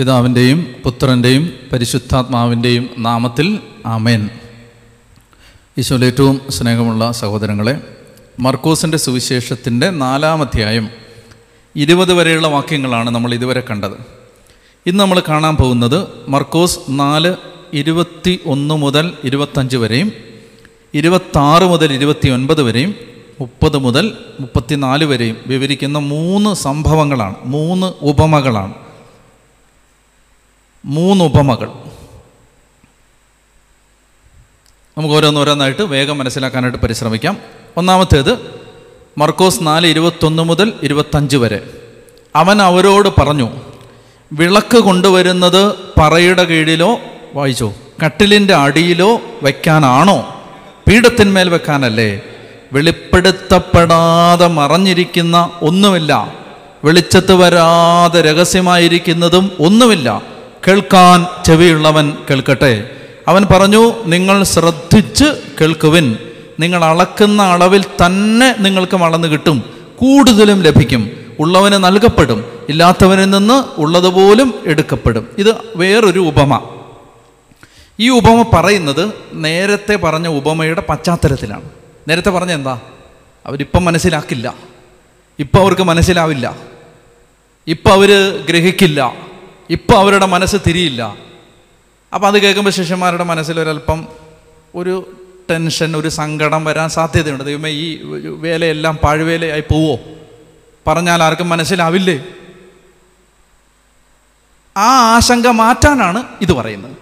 പിതാവിന്റെയും പുത്രന്റെയും പരിശുദ്ധാത്മാവിന്റെയും നാമത്തിൽ ആമേൻ. ഈശോയിൽ ഏറ്റവും സ്നേഹമുള്ള സഹോദരങ്ങളെ മർക്കോസിന്റെ സുവിശേഷത്തിന്റെ നാലാം അധ്യായം ഇരുപത് വരെയുള്ള വാക്യങ്ങളാണ് നമ്മൾ ഇതുവരെ കണ്ടത്. ഇന്ന് നമ്മൾ കാണാൻ പോകുന്നത് മർക്കോസ് നാല് ഇരുപത്തി ഒന്ന് മുതൽ ഇരുപത്തഞ്ച് വരെയും ഇരുപത്താറ് മുതൽ ഇരുപത്തി ഒൻപത് വരെയും മുപ്പത് മുതൽ മുപ്പത്തിനാല് വരെയും വിവരിക്കുന്ന മൂന്ന് സംഭവങ്ങളാണ് മൂന്ന് ഉപമകളാണ്. മൂന്ന് ഉപമകൾ. നമുക്ക് ഓരോന്നോരോന്നായിട്ട് വേഗം മനസ്സിലാക്കാനായിട്ട് പരിശ്രമിക്കാം. ഒന്നാമത്തേത് മർക്കോസ് നാല് ഇരുപത്തൊന്ന് മുതൽ ഇരുപത്തഞ്ച് വരെ. അവൻ അവരോട് പറഞ്ഞു വിളക്ക് കൊണ്ടുവരുന്നത് പറയുടെ കീഴിലോ വായിച്ചോ? കട്ടിലിന്റെ അടിയിലോ വയ്ക്കാനാണോ പീഠത്തിന്മേൽ വെക്കാനല്ലേ? വെളിപ്പെടുത്തപ്പെടാതെ മറഞ്ഞിരിക്കുന്ന ഒന്നുമില്ല. വെളിച്ചത്ത് വരാതെ രഹസ്യമായിരിക്കുന്നതും ഒന്നുമില്ല. കേൾക്കാൻ ചെവിയുള്ളവൻ കേൾക്കട്ടെ. അവൻ പറഞ്ഞു നിങ്ങൾ ശ്രദ്ധിച്ച് കേൾക്കുവിൻ. നിങ്ങൾ അളക്കുന്ന അളവിൽ തന്നെ നിങ്ങൾക്ക് വളർന്നു കിട്ടും. കൂടുതലും ലഭിക്കും. ഉള്ളവന് നൽകപ്പെടും. ഇല്ലാത്തവനിൽ നിന്ന് ഉള്ളതുപോലും എടുക്കപ്പെടും. ഇത് വേറൊരു ഉപമ. ഈ ഉപമ പറയുന്നത് നേരത്തെ പറഞ്ഞ ഉപമയുടെ പശ്ചാത്തലത്തിലാണ്. നേരത്തെ പറഞ്ഞ എന്താ? അവരിപ്പം മനസ്സിലാക്കില്ല. ഇപ്പം അവർക്ക് മനസ്സിലാവില്ല. ഇപ്പം അവർ ഗ്രഹിക്കില്ല. ഇപ്പം അവരുടെ മനസ്സ് തിരിയില്ല. അപ്പം അത് കേൾക്കുമ്പോൾ ശിഷ്യന്മാരുടെ മനസ്സിൽ ഒരല്പം ഒരു ടെൻഷൻ ഒരു സങ്കടം വരാൻ സാധ്യതയുണ്ട്. ദൈവമേ ഈ വേലയെല്ലാം പാഴ്വേലയായി പോവോ? പറഞ്ഞാൽ ആർക്കും മനസ്സിലാവില്ലേ? ആ ആശങ്ക മാറ്റാനാണ് ഇത് പറയുന്നത്.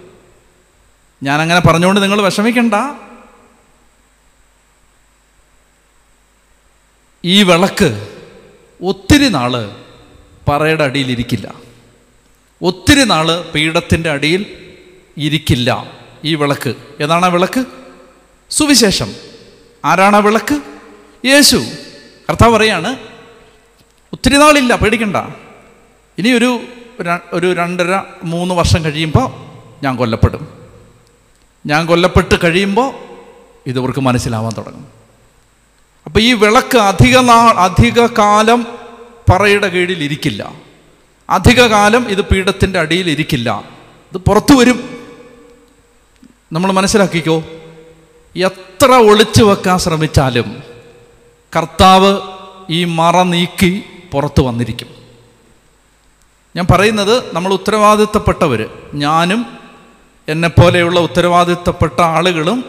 ഞാനങ്ങനെ പറഞ്ഞുകൊണ്ട് നിങ്ങൾ വിഷമിക്കണ്ട. ഈ വിളക്ക് ഒത്തിരി നാൾ പറയുടെ അടിയിൽ ഇരിക്കില്ല. ഒത്തിരി നാൾ പീഠത്തിന്റെ അടിയിൽ ഇരിക്കില്ല ഈ വിളക്ക്. ഏതാണ് ആ വിളക്ക്? സുവിശേഷം. ആരാണ് ആ വിളക്ക്? യേശു. കർത്താവ് പറയാണ് ഒത്തിരി നാളില്ല പേടിക്കണ്ട. ഇനി ഒരു ഒരു രണ്ടര മൂന്ന് വർഷം കഴിയുമ്പോൾ ഞാൻ കൊല്ലപ്പെടും. ഞാൻ കൊല്ലപ്പെട്ട് കഴിയുമ്പോൾ ഇതവർക്ക് മനസ്സിലാവാൻ തുടങ്ങും. അപ്പോൾ ഈ വിളക്ക് അധിക നാൾ അധിക കാലം പറയുടെ കീഴിൽ ഇരിക്കില്ല. അധിക കാലം ഇത് പീഠത്തിന്റെ അടിയിൽ ഇരിക്കില്ല ഇത് പുറത്തു വരും. നമ്മൾ മനസ്സിലാക്കിക്കോ? എത്ര ഒളിച്ചു വെക്കാൻ ശ്രമിച്ചാലും കർത്താവ് ഈ മറ നീക്കി പുറത്തു വന്നിരിക്കും. ഞാൻ പറയുന്നത് നമ്മൾ ഉത്തരവാദിത്തപ്പെട്ടവർ ഞാനും എന്നെപ്പോലെയുള്ള ഉത്തരവാദിത്തപ്പെട്ട ആളുകളും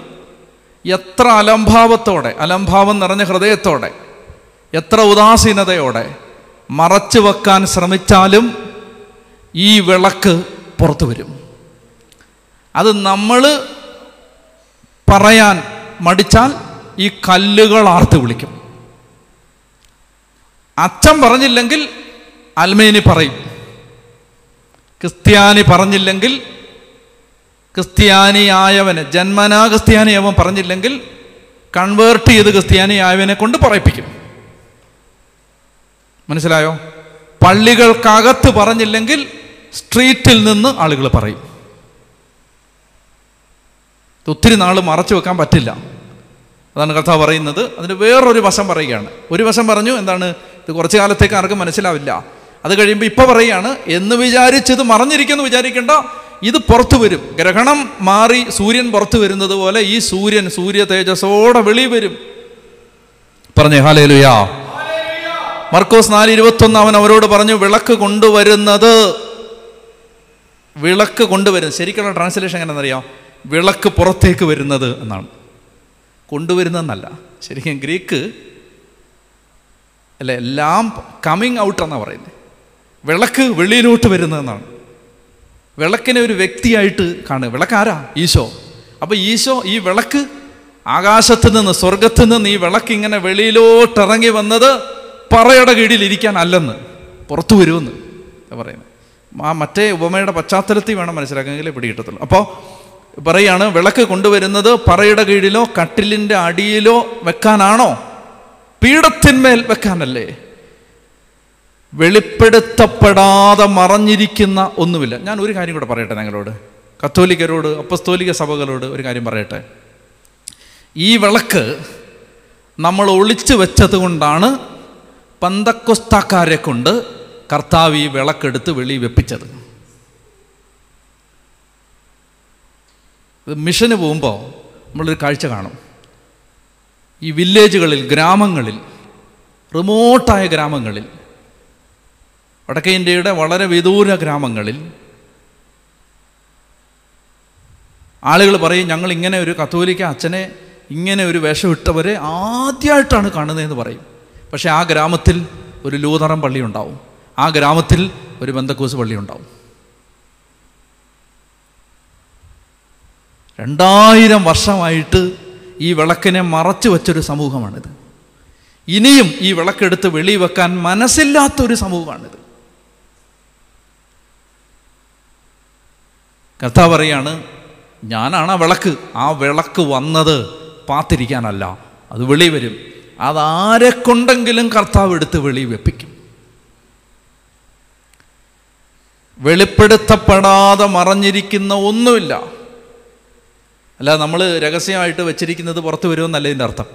എത്ര അലംഭാവത്തോടെ അലംഭാവം നിറഞ്ഞ ഹൃദയത്തോടെ എത്ര ഉദാസീനതയോടെ മറച്ചു വെക്കാൻ ശ്രമിച്ചാലും ഈ വിളക്ക് പുറത്തു വരും. അത് നമ്മൾ പറയാൻ മടിച്ചാൽ ഈ കല്ലുകൾ ആർത്ത് വിളിക്കും. അച്ഛൻ പറഞ്ഞില്ലെങ്കിൽ അൽമേനി പറയും. ക്രിസ്ത്യാനി പറഞ്ഞില്ലെങ്കിൽ ക്രിസ്ത്യാനിയായവന് ജന്മനാ ക്രിസ്ത്യാനി അവൻ പറഞ്ഞില്ലെങ്കിൽ കൺവേർട്ട് ചെയ്ത് ക്രിസ്ത്യാനിയായവനെ കൊണ്ട് പറയിപ്പിക്കും. മനസ്സിലായോ? പള്ളികൾക്കകത്ത് പറഞ്ഞില്ലെങ്കിൽ സ്ട്രീറ്റിൽ നിന്ന് ആളുകൾ പറയും. ഒത്തിരി നാൾ മറച്ചു വെക്കാൻ പറ്റില്ല. അതാണ് കഥ പറയുന്നത്. അതിന് വേറൊരു വശം പറയുകയാണ്. ഒരു വശം പറഞ്ഞു എന്താണ്? ഇത് കുറച്ച് കാലത്തേക്ക് ആർക്കും മനസ്സിലാവില്ല. അത് കഴിയുമ്പോൾ ഇപ്പോൾ പറയുകയാണ് എന്ന് വിചാരിച്ചത് മറഞ്ഞിരിക്കുന്നു വിചാരിക്കേണ്ട. ഇത് പുറത്തു വരും. ഗ്രഹണം മാറി സൂര്യൻ പുറത്തു വരുന്നത് പോലെ ഈ സൂര്യൻ സൂര്യ തേജസ്സോടെ വെളി വരും. പറഞ്ഞേ ഹാലേലുയാ. മർക്കോസ് നാല് ഇരുപത്തൊന്ന് അവൻ അവരോട് പറഞ്ഞു വിളക്ക് കൊണ്ടുവരുന്നത് വിളക്ക് കൊണ്ടുവരുന്നത് ശരിക്കുള്ള ട്രാൻസ്ലേഷൻ എങ്ങനെയെന്നറിയാം വിളക്ക് പുറത്തേക്ക് വരുന്നത് എന്നാണ്. കൊണ്ടുവരുന്നതെന്നല്ല. ശരിക്കും ഗ്രീക്ക് അല്ല എല്ലാം കമ്മിങ് ഔട്ട് എന്നാണ് പറയുന്നത്. വിളക്ക് വെളിയിലോട്ട് വരുന്നതെന്നാണ് വിളക്കിനെ ഒരു വ്യക്തിയായിട്ട് കാണുക. വിളക്കാരാ ഈശോ. അപ്പോൾ ഈശോ ഈ വിളക്ക് ആകാശത്ത് നിന്ന് സ്വർഗത്ത് നിന്ന് ഈ വിളക്ക് ഇങ്ങനെ വെളിയിലോട്ടിറങ്ങി വന്നത് പറയുടെ കീഴിൽ ഇരിക്കാൻ അല്ലെന്ന്. പുറത്തു വരുമെന്ന് പറയുന്നത് ആ മറ്റേ ഉപമയുടെ പശ്ചാത്തലത്തിൽ വേണം മനസ്സിലാക്കാമെങ്കിലേ പിടികിട്ടത്തുള്ളൂ. അപ്പോൾ പറയാണ് വിളക്ക് കൊണ്ടുവരുന്നത് പറയുടെ കീഴിലോ കട്ടിലിന്റെ അടിയിലോ വെക്കാനാണോ? പീഠത്തിന്മേൽ വെക്കാനല്ലേ? വെളിപ്പെടുത്തപ്പെടാതെ മറഞ്ഞിരിക്കുന്ന ഒന്നുമില്ല. ഞാൻ ഒരു കാര്യം കൂടെ പറയട്ടെ ഞങ്ങളോട്. കത്തോലിക്കരോട് അപ്പസ്തോലിക സഭകളോട് ഒരു കാര്യം പറയട്ടെ. ഈ വിളക്ക് നമ്മൾ ഒളിച്ചു വെച്ചത് കൊണ്ടാണ് പന്തക്കുസ്താക്കാരെ കൊണ്ട് കർത്താവ് ഈ വിളക്കെടുത്ത് വെളി വെപ്പിച്ചത്. മിഷന് പോകുമ്പോൾ നമ്മളൊരു കാഴ്ച കാണും. ഈ വില്ലേജുകളിൽ ഗ്രാമങ്ങളിൽ റിമോട്ടായ ഗ്രാമങ്ങളിൽ വടക്കേ ഇന്ത്യയുടെ വളരെ വിദൂര ഗ്രാമങ്ങളിൽ ആളുകൾ പറയും ഞങ്ങൾ ഇങ്ങനെ ഒരു കത്തോലിക്ക അച്ഛനെ ഇങ്ങനെ ഒരു വേഷമിട്ടവരെ ആദ്യമായിട്ടാണ് കാണുന്നതെന്ന് പറയും. പക്ഷേ ആ ഗ്രാമത്തിൽ ഒരു ലൂതറം പള്ളി ഉണ്ടാവും. ആ ഗ്രാമത്തിൽ ഒരു ബന്ധക്കൂസ് പള്ളി ഉണ്ടാവും. രണ്ടായിരം വർഷമായിട്ട് ഈ വിളക്കിനെ മറച്ചു വെച്ചൊരു സമൂഹമാണിത്. ഇനിയും ഈ വിളക്കെടുത്ത് വെളി വെക്കാൻ മനസ്സില്ലാത്തൊരു സമൂഹമാണിത്. കഥ പറയാണ് ഞാനാണ് ആ വിളക്ക്. ആ വിളക്ക് വന്നത് പാത്തിരിക്കാനല്ല. അത് വെളി വരും. അതാരെ കൊണ്ടെങ്കിലും കർത്താവ് എടുത്ത് വെളി വെപ്പിക്കും. വെളിപ്പെടുത്തപ്പെടാതെ മറഞ്ഞിരിക്കുന്ന ഒന്നുമില്ല. അല്ല നമ്മൾ രഹസ്യമായിട്ട് വെച്ചിരിക്കുന്നത് പുറത്തു വരുമെന്നല്ല ഇതിന്റെ അർത്ഥം?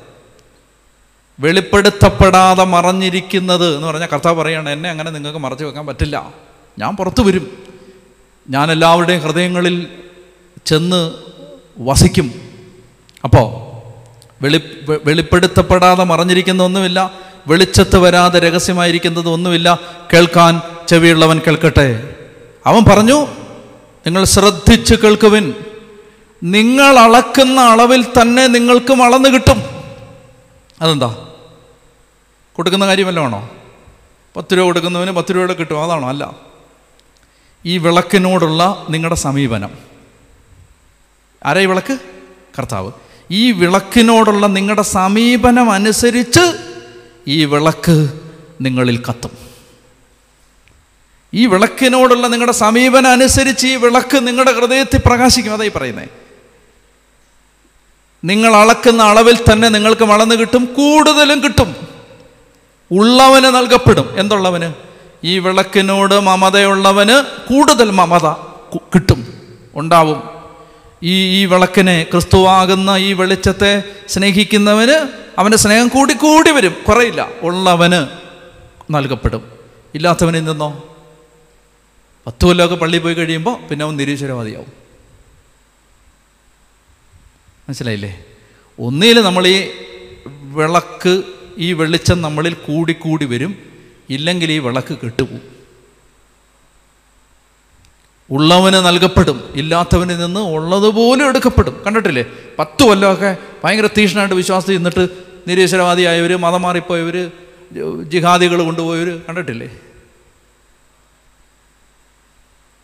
വെളിപ്പെടുത്തപ്പെടാതെ മറഞ്ഞിരിക്കുന്നത് എന്ന് പറഞ്ഞാൽ കർത്താവ് പറയുകയാണ് എന്നെ അങ്ങനെ നിങ്ങൾക്ക് മറച്ചു വെക്കാൻ പറ്റില്ല. ഞാൻ പുറത്തു വരും. ഞാൻ എല്ലാവരുടെയും ഹൃദയങ്ങളിൽ ചെന്ന് വസിക്കും. അപ്പോൾ വെളി വെളിപ്പെടുത്തപ്പെടാതെ മറഞ്ഞിരിക്കുന്ന ഒന്നുമില്ല വെളിച്ചത്ത് വരാതെ രഹസ്യമായിരിക്കുന്നത് ഒന്നുമില്ല. കേൾക്കാൻ ചെവിയുള്ളവൻ കേൾക്കട്ടെ. അവൻ പറഞ്ഞു നിങ്ങൾ ശ്രദ്ധിച്ച് കേൾക്കുവിൻ. നിങ്ങൾ അളക്കുന്ന അളവിൽ തന്നെ നിങ്ങൾക്കും അളന്ന് കിട്ടും. അതെന്താ? കൊടുക്കുന്ന കാര്യമല്ല ആണോ പത്ത് രൂപ കൊടുക്കുന്നവന് പത്ത് രൂപയുടെ കിട്ടും. അതാണോ? അല്ല. ഈ വിളക്കിനോടുള്ള നിങ്ങളുടെ സമീപനം. ആരാ ഈ വിളക്ക്? കർത്താവ്. ഈ വിളക്കിനോടുള്ള നിങ്ങളുടെ സമീപനം അനുസരിച്ച് ഈ വിളക്ക് നിങ്ങളിൽ കത്തും. ഈ വിളക്കിനോടുള്ള നിങ്ങളുടെ സമീപനം അനുസരിച്ച് ഈ വിളക്ക് നിങ്ങളുടെ ഹൃദയത്തിൽ പ്രകാശിക്കും. അതായി പറയുന്നത് നിങ്ങൾ അളക്കുന്ന അളവിൽ തന്നെ നിങ്ങൾക്ക് വളർന്നു കിട്ടും കൂടുതലും കിട്ടും. ഉള്ളവന് നൽകപ്പെടും. എന്തുള്ളവന്? ഈ വിളക്കിനോട് മമതയുള്ളവന് കൂടുതൽ മമത കിട്ടും ഉണ്ടാവും. ഈ ഈ വിളക്കിനെ ക്രിസ്തുവാകുന്ന ഈ വെളിച്ചത്തെ സ്നേഹിക്കുന്നവന് അവന്റെ സ്നേഹം കൂടി കൂടി വരും. കുറയില്ല. ഉള്ളവന് നൽകപ്പെടും. ഇല്ലാത്തവന് നിന്നോ? പത്ത് കൊല്ലമൊക്കെ പള്ളിയിൽ പോയി കഴിയുമ്പോൾ പിന്നെ അവൻ നിരീശ്വരവാദിയാവും. മനസ്സിലായില്ലേ? ഒന്നിൽ നമ്മൾ ഈ വിളക്ക് ഈ വെളിച്ചം നമ്മളിൽ കൂടിക്കൂടി വരും. ഇല്ലെങ്കിൽ ഈ വിളക്ക് കെട്ടുപോകും. ഉള്ളവന് നൽകപ്പെടും ഇല്ലാത്തവനിൽ നിന്ന് ഉള്ളതുപോലെ എടുക്കപ്പെടും. കണ്ടിട്ടില്ലേ? പത്ത് കൊല്ലമൊക്കെ ഭയങ്കര തീഷ്ണമായിട്ട് വിശ്വാസത്തിൽ നിന്നിട്ട് നിരീശ്വരവാദിയായവർ മതം മാറിപ്പോയവർ ജിഹാദികൾ കൊണ്ടുപോയവർ കണ്ടിട്ടില്ലേ?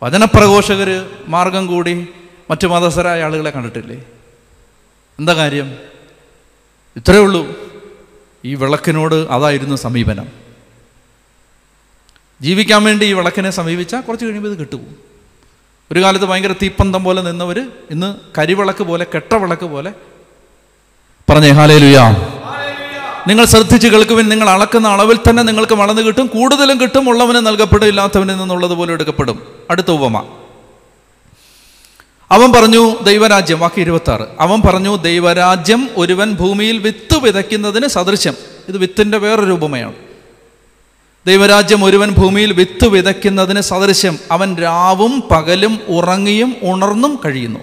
വചനപ്രഘോഷകർ മാർഗം കൂടി മറ്റു മതസ്ഥരായ ആളുകളെ കണ്ടിട്ടില്ലേ? എന്താ കാര്യം? ഇത്രയേ ഉള്ളൂ. ഈ വിളക്കിനോട് അതായിരുന്നു സമീപനം. ജീവിക്കാൻ വേണ്ടി ഈ വിളക്കിനെ സമീപിച്ചാൽ കുറച്ച് കഴിയുമ്പോൾ ഇത് കിട്ടുപോകും ഒരു കാലത്ത് ഭയങ്കര തീപ്പന്തം പോലെ നിന്നവർ ഇന്ന് കരിവിളക്ക് പോലെ കെട്ടവിളക്ക് പോലെ പറഞ്ഞേ ഹാലേ ലുയാ നിങ്ങൾ ശ്രദ്ധിച്ച് കേൾക്കുവിൻ നിങ്ങൾ അളക്കുന്ന അളവിൽ തന്നെ നിങ്ങൾക്ക് വളർന്നു കിട്ടും കൂടുതലും കിട്ടും ഉള്ളവന് നൽകപ്പെടും ഇല്ലാത്തവനിൽ നിന്നുള്ളത് പോലെ എടുക്കപ്പെടും. അടുത്ത ഉപമ. അവൻ പറഞ്ഞു ദൈവരാജ്യം വാക്ക് ഇരുപത്തി ആറ് അവൻ പറഞ്ഞു ദൈവരാജ്യം ഒരുവൻ ഭൂമിയിൽ വിത്ത് വിതയ്ക്കുന്നതിന് സദൃശ്യം. ഇത് വിത്തിന്റെ വേറൊരു ഉപമയാണ്. ദൈവരാജ്യം ഒരുവൻ ഭൂമിയിൽ വിത്ത് വിതയ്ക്കുന്നതിന് സദൃശ്യം. അവൻ രാവും പകലും ഉറങ്ങിയും ഉണർന്നും കഴിയുന്നു.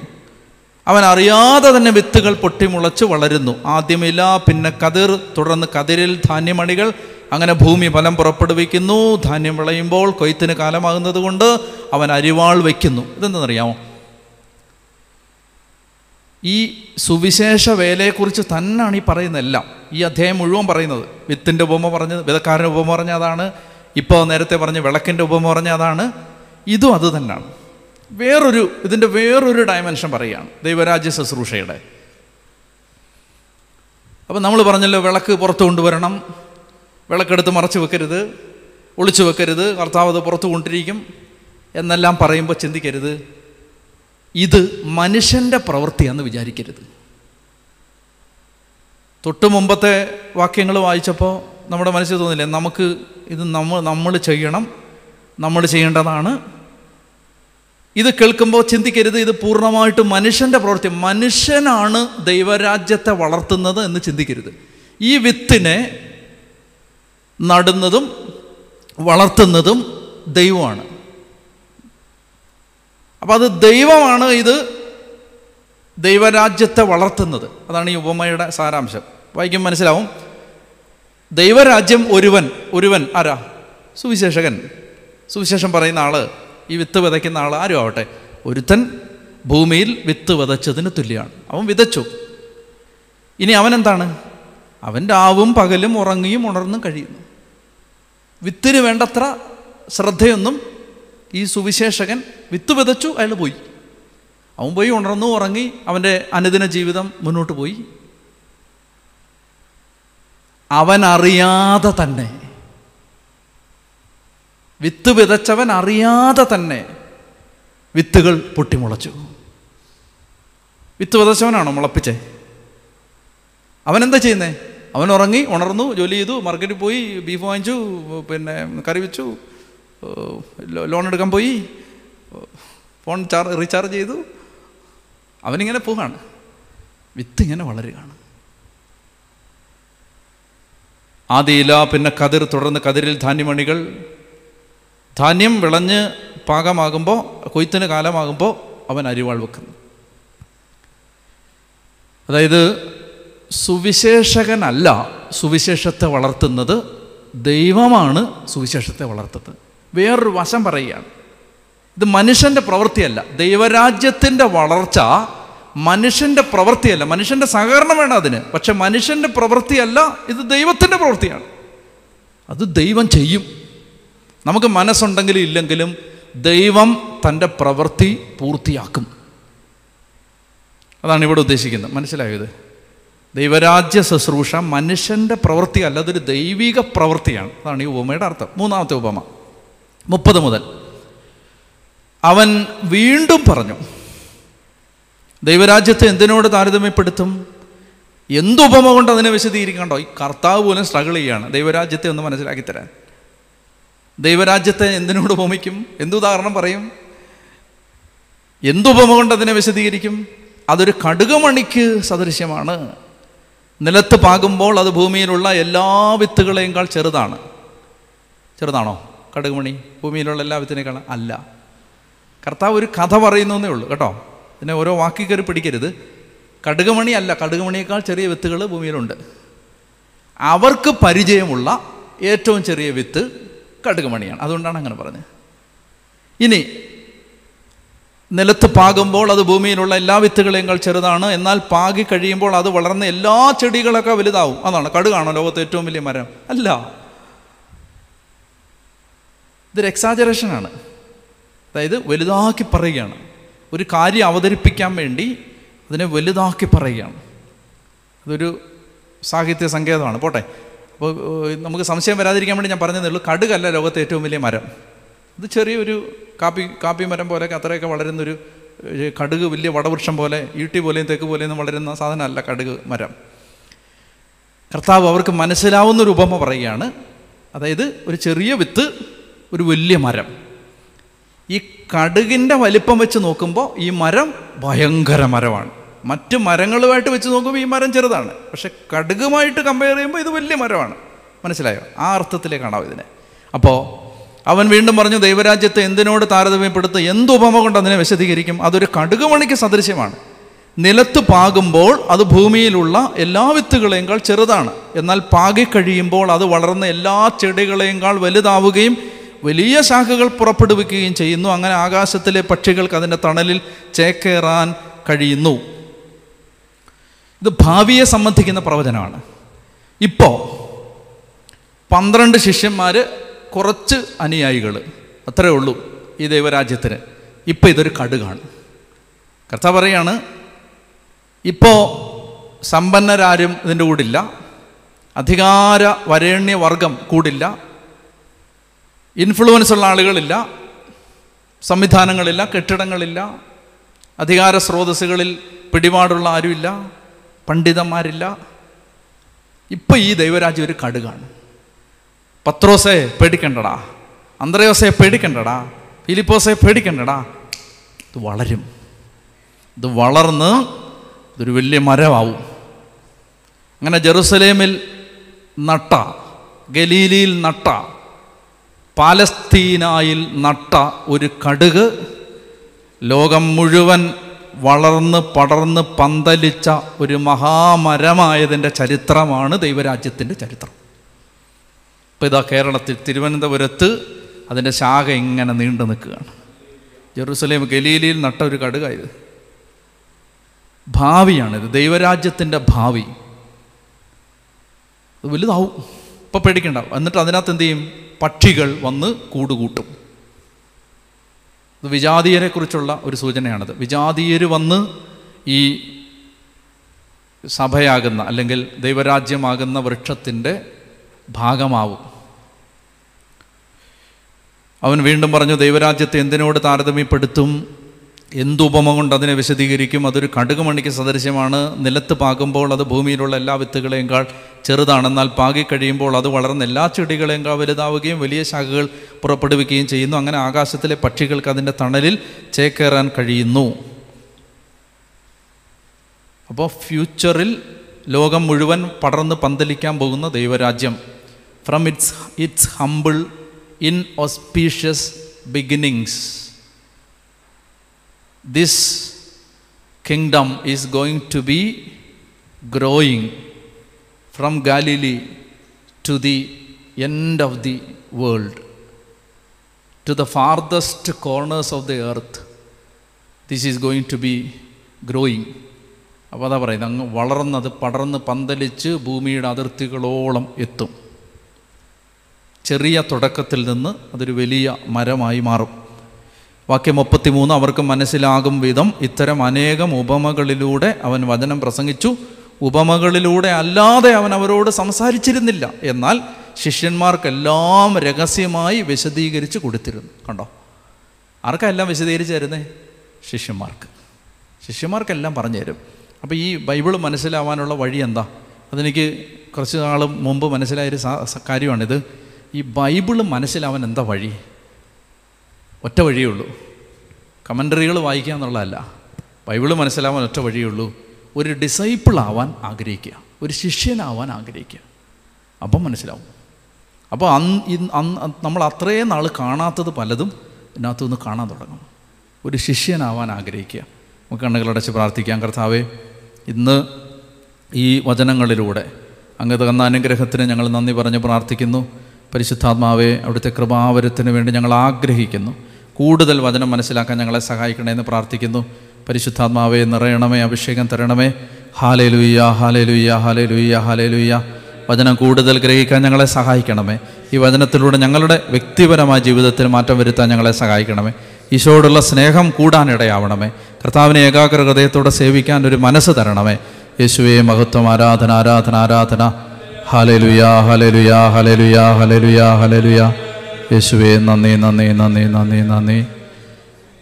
അവൻ അറിയാതെ തന്നെ വിത്തുകൾ പൊട്ടിമുളച്ച് വളരുന്നു. ആദ്യമില്ല പിന്നെ കതിർ തുടർന്ന് കതിരിൽ ധാന്യമണികൾ. അങ്ങനെ ഭൂമി ഫലം പുറപ്പെടുവിക്കുന്നു. ധാന്യം വിളയുമ്പോൾ കൊയ്ത്തിന് കാലമാകുന്നത് കൊണ്ട് അവൻ അരിവാൾ വയ്ക്കുന്നു. ഇതെന്തെന്നറിയാമോ? ഈ സുവിശേഷ വേലയെക്കുറിച്ച് തന്നെയാണ് ഈ പറയുന്നതെല്ലാം. ഈ അധ്യായം മുഴുവൻ പറയുന്നത്. വിത്തിന്റെ ഉപമ പറഞ്ഞത് വിതക്കാരന്റെ ഉപമ പറഞ്ഞ അതാണ് ഇപ്പോൾ നേരത്തെ പറഞ്ഞ വിളക്കിന്റെ ഉപമ പറഞ്ഞ അതാണ് ഇതും അത് തന്നെയാണ് വേറൊരു ഇതിന്റെ വേറൊരു ഡയമെൻഷൻ പറയുകയാണ് ദൈവരാജ്യ ശുശ്രൂഷയുടെ. അപ്പം നമ്മൾ പറഞ്ഞല്ലോ വിളക്ക് പുറത്ത് കൊണ്ടുവരണം. വിളക്കെടുത്ത് മറച്ചു വെക്കരുത്. ഒളിച്ചു വെക്കരുത്. കർത്താവ് അത് പുറത്ത് കൊണ്ടിരിക്കും. എന്നെല്ലാം പറയുമ്പോൾ ചിന്തിക്കരുത്. ഇത് മനുഷ്യന്റെ പ്രവൃത്തിയാണെന്ന് വിചാരിക്കരുത്. തൊട്ട് മുമ്പത്തെ വാക്യങ്ങൾ വായിച്ചപ്പോൾ നമ്മുടെ മനസ്സിൽ തോന്നില്ലേ നമുക്ക് ഇത് നമ്മൾ നമ്മൾ ചെയ്യണം നമ്മൾ ചെയ്യേണ്ടതാണ്. ഇത് കേൾക്കുമ്പോൾ ചിന്തിക്കരുത് ഇത് പൂർണമായിട്ട് മനുഷ്യന്റെ പ്രവൃത്തി. മനുഷ്യനാണ് ദൈവരാജ്യത്തെ വളർത്തുന്നത് എന്ന് ചിന്തിക്കരുത്. ഈ വിത്തിനെ നടുന്നതും വളർത്തുന്നതും ദൈവമാണ്. അപ്പം അത് ദൈവമാണ് ഇത് ദൈവരാജ്യത്തെ വളർത്തുന്നത്. അതാണ് ഈ ഉപമയുടെ സാരാംശം. വായിക്കും മനസ്സിലാവും. ദൈവരാജ്യം ഒരുവൻ ഒരുവൻ ആരാ? സുവിശേഷകൻ. സുവിശേഷം പറയുന്ന ആൾ ഈ വിത്ത് വിതയ്ക്കുന്ന ആൾ ആരും ആവട്ടെ. ഒരുത്തൻ ഭൂമിയിൽ വിത്ത് വിതച്ചതിന് തുല്യമാണ് അവൻ വിതച്ചു. ഇനി അവൻ എന്താണ്? അവൻ രാവും പകലും ഉറങ്ങിയും ഉണർന്നും കഴിയുന്നു. വിത്തിന് വേണ്ടത്ര ശ്രദ്ധയൊന്നും ഈ സുവിശേഷകൻ വിത്ത് വിതച്ചു അയാൾ പോയി. അവൻ പോയി ഉണർന്നു ഉറങ്ങി അവന്റെ അനുദിന ജീവിതം മുന്നോട്ട് പോയി. അവൻ അറിയാതെ തന്നെ വിത്ത് വിതച്ചവൻ അറിയാതെ തന്നെ വിത്തുകൾ പൊട്ടിമുളച്ചു. വിത്ത് വിതച്ചവനാണോ മുളപ്പിച്ചേ? അവൻ എന്താ ചെയ്യുന്നേ? അവൻ ഉറങ്ങി ഉണർന്നു ജോലി ചെയ്തു മാർക്കറ്റിൽ പോയി ബീഫ് വാങ്ങിച്ചു പിന്നെ കറി വെച്ചു ലോൺ എടുക്കാൻ പോയി. ഫോൺ ചാർജ് റീചാർജ് ചെയ്തു. അവനിങ്ങനെ പോവാണ്. വിത്ത് ഇങ്ങനെ വളരുകയാണ് ആദ്യയില പിന്നെ കതിർ തുടർന്ന് കതിരിൽ ധാന്യമണികൾ. ധാന്യം വിളഞ്ഞ് പാകമാകുമ്പോൾ കൊയ്ത്തിന് കാലമാകുമ്പോൾ അവൻ അരിവാൾ വെക്കുന്നു. അതായത് സുവിശേഷകനല്ല സുവിശേഷത്തെ വളർത്തുന്നത് ദൈവമാണ് സുവിശേഷത്തെ വളർത്തുന്നത്. വേറൊരു വശം പറയുകയാണ്. ഇത് മനുഷ്യന്റെ പ്രവൃത്തിയല്ല. ദൈവരാജ്യത്തിന്റെ വളർച്ച മനുഷ്യന്റെ പ്രവൃത്തിയല്ല. മനുഷ്യന്റെ സഹകരണം വേണം അതിന്. പക്ഷെ മനുഷ്യന്റെ പ്രവൃത്തിയല്ല ഇത് ദൈവത്തിന്റെ പ്രവൃത്തിയാണ്. അത് ദൈവം ചെയ്യും. നമുക്ക് മനസ്സുണ്ടെങ്കിലും ഇല്ലെങ്കിലും ദൈവം തന്റെ പ്രവൃത്തി പൂർത്തിയാക്കും. അതാണ് ഇവിടെ ഉദ്ദേശിക്കുന്നത്. മനസ്സിലായത് ദൈവരാജ്യ ശുശ്രൂഷ മനുഷ്യന്റെ പ്രവൃത്തിയല്ല അതൊരു ദൈവിക പ്രവൃത്തിയാണ്. അതാണ് ഈ ഉപമയുടെ അർത്ഥം. മൂന്നാമത്തെ ഉപമ. മുപ്പത് മുതൽ. അവൻ വീണ്ടും പറഞ്ഞു ദൈവരാജ്യത്തെ എന്തിനോട് താരതമ്യപ്പെടുത്തും? എന്തുപമ കൊണ്ട് അതിനെ വിശദീകരിക്കണ്ടോ? ഈ കർത്താവ് പോലും സ്ട്രഗിൾ ചെയ്യാണ് ദൈവരാജ്യത്തെ ഒന്ന് മനസ്സിലാക്കി തരാൻ. ദൈവരാജ്യത്തെ എന്തിനോട് ഉപമിക്കും? എന്തുദാഹരണം പറയും? എന്തുപമ കൊണ്ട് അതിനെ വിശദീകരിക്കും? അതൊരു കടുകുമണിക്ക് സദൃശ്യമാണ്. നിലത്ത് പാകുമ്പോൾ അത് ഭൂമിയിലുള്ള എല്ലാ വിത്തുകളെയും ചെറുതാണ്. ചെറുതാണോ? കടുകുമണി ഭൂമിയിലുള്ള എല്ലാ വിത്തിനേക്കാളും അല്ല. കർത്താവ് ഒരു കഥ പറയുന്നു എന്നേ ഉള്ളൂ കേട്ടോ? പിന്നെ ഓരോ വാക്കി കയറി പിടിക്കരുത്. കടുകുമണി അല്ല കടുകുമണിയേക്കാൾ ചെറിയ വിത്തുകൾ ഭൂമിയിലുണ്ട്. അവർക്ക് പരിചയമുള്ള ഏറ്റവും ചെറിയ വിത്ത് കടുകുമണിയാണ്. അതുകൊണ്ടാണ് അങ്ങനെ പറഞ്ഞത്. ഇനി നിലത്ത് പാകുമ്പോൾ അത് ഭൂമിയിലുള്ള എല്ലാ വിത്തുകളേക്കാൾ ചെറുതാണ്. എന്നാൽ പാകി കഴിയുമ്പോൾ അത് വളർന്ന എല്ലാ ചെടികളൊക്കെ വലുതാവും. അതാണ് കടുകാണോ ലോകത്തെ ഏറ്റവും വലിയ മരം? അല്ല. ഇതൊരു എക്സാജറേഷനാണ് അതായത് വലുതാക്കി പറയുകയാണ്. ഒരു കാര്യം അവതരിപ്പിക്കാൻ വേണ്ടി അതിനെ വലുതാക്കി പറയുകയാണ്. അതൊരു സാഹിത്യ സങ്കേതമാണ്. പോട്ടെ. അപ്പോൾ നമുക്ക് സംശയം വരാതിരിക്കാൻ വേണ്ടി ഞാൻ പറഞ്ഞതേ ഉള്ളൂ. കടുകല്ല ലോകത്തെ ഏറ്റവും വലിയ മരം. ഇത് ചെറിയൊരു കാപ്പി കാപ്പി മരം പോലെയൊക്കെ അത്രയൊക്കെ വളരുന്നൊരു കടുക് വലിയ വടവൃക്ഷം പോലെ ഈട്ടി പോലെയും തെക്ക് പോലെയും വളരുന്ന സാധനമല്ല കടുക് മരം. കർത്താവ് അവർക്ക് മനസ്സിലാവുന്ന ഒരു ഉപമ പറയുകയാണ്. അതായത് ഒരു ചെറിയ വിത്ത് ഒരു വലിയ മരം. ഈ കടുകിന്റെ വലിപ്പം വെച്ച് നോക്കുമ്പോൾ ഈ മരം ഭയങ്കര മരമാണ്. മറ്റ് മരങ്ങളുമായിട്ട് വെച്ച് നോക്കുമ്പോൾ ഈ മരം ചെറുതാണ്. പക്ഷെ കടുകുമായിട്ട് കമ്പയർ ചെയ്യുമ്പോൾ ഇത് വലിയ മരമാണ്. മനസ്സിലായോ? ആ അർത്ഥത്തിലേക്കാണോ ഇതിനെ. അപ്പോൾ അവൻ വീണ്ടും പറഞ്ഞു ദൈവരാജ്യത്തെ എന്തിനോട് താരതമ്യപ്പെടുത്ത് എന്ത് ഉപമ കൊണ്ട് അതിനെ വിശദീകരിക്കും? അതൊരു കടുകുമണിക്ക് സദൃശ്യമാണ്. നിലത്ത് പാകുമ്പോൾ അത് ഭൂമിയിലുള്ള എല്ലാ വിത്തുകളേക്കാൾ ചെറുതാണ്. എന്നാൽ പാകിക്കഴിയുമ്പോൾ അത് വളർന്ന എല്ലാ ചെടികളേക്കാൾ വലുതാവുകയും വലിയ ശാഖകൾ പുറപ്പെടുവിക്കുകയും ചെയ്യുന്നു. അങ്ങനെ ആകാശത്തിലെ പക്ഷികൾക്ക് അതിന്റെ തണലിൽ ചേക്കേറാൻ കഴിയുന്നു. ഇത് ഭാവിയെ സംബന്ധിക്കുന്ന പ്രവചനമാണ്. ഇപ്പോൾ പന്ത്രണ്ട് ശിഷ്യന്മാർ കുറച്ച് അനുയായികൾ അത്രേ ഉള്ളൂ ഈ ദൈവരാജ്യത്തിന്. ഇപ്പോൾ ഇതൊരു കടുകാണ്. കർത്താവ് പറയാണ് ഇപ്പോൾ സമ്പന്നരാരും ഇതിന്റെ കൂടില്ല. അധികാര വരേണ്യ വർഗം കൂടില്ല. ഇൻഫ്ലുവൻസ് ഉള്ള ആളുകളില്ല സംവിധാനങ്ങളില്ല കെട്ടിടങ്ങളില്ല അധികാര സ്രോതസ്സുകളിൽ പിടിപാടുള്ള ആരുമില്ല പണ്ഡിതന്മാരില്ല. ഇപ്പം ഈ ദൈവരാജ്യം ഒരു കടുകാണ് പത്രോസെ പേടിക്കണ്ടടാ അന്ത്രയോസെ പേടിക്കണ്ടടാ ഫിലിപ്പോസെ പേടിക്കണ്ടടാ. ഇത് വളരും. ഇത് വളർന്ന് ഇതൊരു വലിയ മരമാവും. അങ്ങനെ ജെറുസലേമിൽ നട്ട ഗലീലിയിൽ നട്ട പാലസ്തീനായിൽ നട്ട ഒരു കടുക് ലോകം മുഴുവൻ വളർന്ന് പടർന്ന് പന്തലിച്ച ഒരു മഹാമരമായതിന്റെ ചരിത്രമാണ് ദൈവരാജ്യത്തിന്റെ ചരിത്രം. ഇപ്പോൾ ഇതാ കേരളത്തിൽ തിരുവനന്തപുരത്ത് അതിന്റെ ശാഖ ഇങ്ങനെ നീണ്ടു നിൽക്കുകയാണ്. ജെറുസലേം ഗലീലിയിൽ നട്ട ഒരു കടുകായത്. ഭാവിയാണിത്. ദൈവരാജ്യത്തിന്റെ ഭാവി. വലുതാവും. ഇപ്പം പേടിക്കണ്ട. എന്നിട്ട് അതിനകത്ത് എന്ത് ചെയ്യും? പക്ഷികൾ വന്ന് കൂടുകൂട്ടും. ഇത് വിജാതീയരെക്കുറിച്ചുള്ള ഒരു സൂചനയാണത്. വിജാതീയർ വന്ന് ഈ സഭയാകുന്ന അല്ലെങ്കിൽ ദൈവരാജ്യമാകുന്ന വൃക്ഷത്തിന്റെ ഭാഗമാവും. അവൻ വീണ്ടും പറഞ്ഞു ദൈവരാജ്യത്തെ എന്തിനോട് താരതമ്യപ്പെടുത്തും? എന്തുപമ കൊണ്ട് അതിനെ വിശദീകരിക്കും? അതൊരു കടുകുമണിക്ക് സദൃശ്യമാണ്. നിലത്ത് പാകുമ്പോൾ അത് ഭൂമിയിലുള്ള എല്ലാ വിത്തുകളെക്കാൾ ചെറുതാണ് എന്നാൽ പാകി കഴിയുമ്പോൾ അത് വളർന്ന എല്ലാ ചെടികളെക്കാൾ വലുതാവുകയും വലിയ ശാഖകൾ പുറപ്പെടുവിക്കുകയും ചെയ്യുന്നു. അങ്ങനെ ആകാശത്തിലെ പക്ഷികൾക്ക് അതിന്റെ തണലിൽ ചേക്കേറാൻ കഴിയുന്നു. അപ്പോൾ ഫ്യൂച്ചറിൽ ലോകം മുഴുവൻ പടർന്ന് പന്തലിക്കാൻ പോകുന്ന ദൈവരാജ്യം. From it's it's humble in auspicious beginnings this kingdom is going to be growing from Galilee to the end of the world to the farthest corners of the earth this is going to be growing അപ്പോൾ അതാ പറയുന്നത് അങ്ങ് വളർന്നത് പടർന്ന് പന്തലിച്ച് ഭൂമിയുടെ അതിർത്തികളോളം എത്തും. ചെറിയ തുടക്കത്തിൽ നിന്ന് അതൊരു വലിയ മരമായി മാറും. വാക്യം മുപ്പത്തിമൂന്ന് അവർക്ക് മനസ്സിലാകും വിധം ഇത്തരം അനേകം ഉപമകളിലൂടെ അവൻ വചനം പ്രസംഗിച്ചു. ഉപമകളിലൂടെ അല്ലാതെ അവൻ അവരോട് സംസാരിച്ചിരുന്നില്ല. എന്നാൽ ശിഷ്യന്മാർക്കെല്ലാം രഹസ്യമായി വിശദീകരിച്ച് കൊടുത്തിരുന്നു. കണ്ടോ? ആർക്കെല്ലാം വിശദീകരിച്ച് തരുന്നേ ശിഷ്യന്മാർക്ക്. ശിഷ്യന്മാർക്കെല്ലാം പറഞ്ഞു തരും അപ്പോൾ ഈ ബൈബിൾ മനസ്സിലാവാനുള്ള വഴി എന്താ? അതെനിക്ക് കുറച്ച് നാൾ മുമ്പ് മനസ്സിലായൊരു കാര്യമാണിത്. ഈ ബൈബിൾ മനസ്സിലാവാൻ എന്താ വഴി? ഒറ്റ വഴിയേ ഉള്ളൂ. കമന്ററികൾ വായിക്കുക എന്നുള്ളതല്ല. ബൈബിൾ മനസ്സിലാവാൻ ഒറ്റ വഴിയേ ഉള്ളൂ. ഒരു ഡിസൈപ്പിൾ ആവാൻ ആഗ്രഹിക്കുക. ഒരു ശിഷ്യനാവാൻ ആഗ്രഹിക്കുക. അപ്പം മനസ്സിലാവും. അപ്പോൾ അന്ന് നമ്മൾ അത്രയും നാൾ കാണാത്തത് പലതും ഇതിനകത്തുനിന്ന് കാണാൻ തുടങ്ങും. ഒരു ശിഷ്യനാവാൻ ആഗ്രഹിക്കുക. നമുക്ക് കണ്ണുകളടച്ച് പ്രാർത്ഥിക്കാം. കർത്താവേ ഇന്ന് ഈ വചനങ്ങളിലൂടെ അങ്ങ് തന്ന അനുഗ്രഹത്തിന് ഞങ്ങൾ നന്ദി പറഞ്ഞ് പ്രാർത്ഥിക്കുന്നു. പരിശുദ്ധാത്മാവേ അവിടുത്തെ കൃപാവരത്തിന് വേണ്ടി ഞങ്ങൾ ആഗ്രഹിക്കുന്നു. കൂടുതൽ വചനം മനസ്സിലാക്കാൻ ഞങ്ങളെ സഹായിക്കണേ എന്ന് പ്രാർത്ഥിക്കുന്നു. പരിശുദ്ധാത്മാവെ നിറയണമേ അഭിഷേകം തരണമേ. ഹാലേ ലുയ്യ ഹാലേ ലുയ്യ ഹാലേ ലുയ്യ ഹാലേ ലുയ്യ വചനം കൂടുതൽ ഗ്രഹിക്കാൻ ഞങ്ങളെ സഹായിക്കണമേ. ഈ വചനത്തിലൂടെ ഞങ്ങളുടെ വ്യക്തിപരമായ ജീവിതത്തിൽ മാറ്റം വരുത്താൻ ഞങ്ങളെ സഹായിക്കണമേ. ഈശോയോടുള്ള സ്നേഹം കൂടാനിടയാവണമേ. കർത്താവിനെ ഏകാഗ്ര ഹൃദയത്തോടെ സേവിക്കാൻ ഒരു മനസ്സ് തരണമേ. യേശുവെ മഹത്വം ആരാധന ആരാധന ആരാധന. ഹലലുയാ ഹാലേ ഹലലുയാ ഹാലേ ഹലലുയാ യേശുവേ നന്ദി നന്ദി നന്ദി നന്ദി നന്ദി.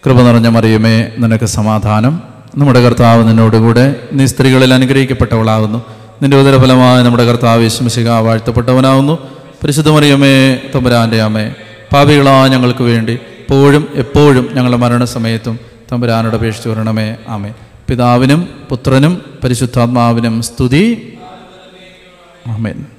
കൃപ നിറഞ്ഞ മറിയുമേ നിനക്ക് സമാധാനം. നമ്മുടെ കർത്താവ് നിന്നോടുകൂടെ നീ സ്ത്രീകളിൽ അനുഗ്രഹിക്കപ്പെട്ടവളാകുന്നു. നിന്റെ ഉദരഫലമായി നമ്മുടെ കർത്താവ് യേശുമിശിക വാഴ്ത്തപ്പെട്ടവനാകുന്നു. പരിശുദ്ധ മറിയമേ തമ്പുരാന്റെ അമ്മേ പാപികളാ ഞങ്ങൾക്ക് വേണ്ടി എപ്പോഴും എപ്പോഴും ഞങ്ങളുടെ മരണസമയത്തും തമ്പുരാനോട് അപേക്ഷിച്ചു വരണമേ. ആമേ പിതാവിനും പുത്രനും പരിശുദ്ധാത്മാവിനും സ്തുതി. ആമേൻ.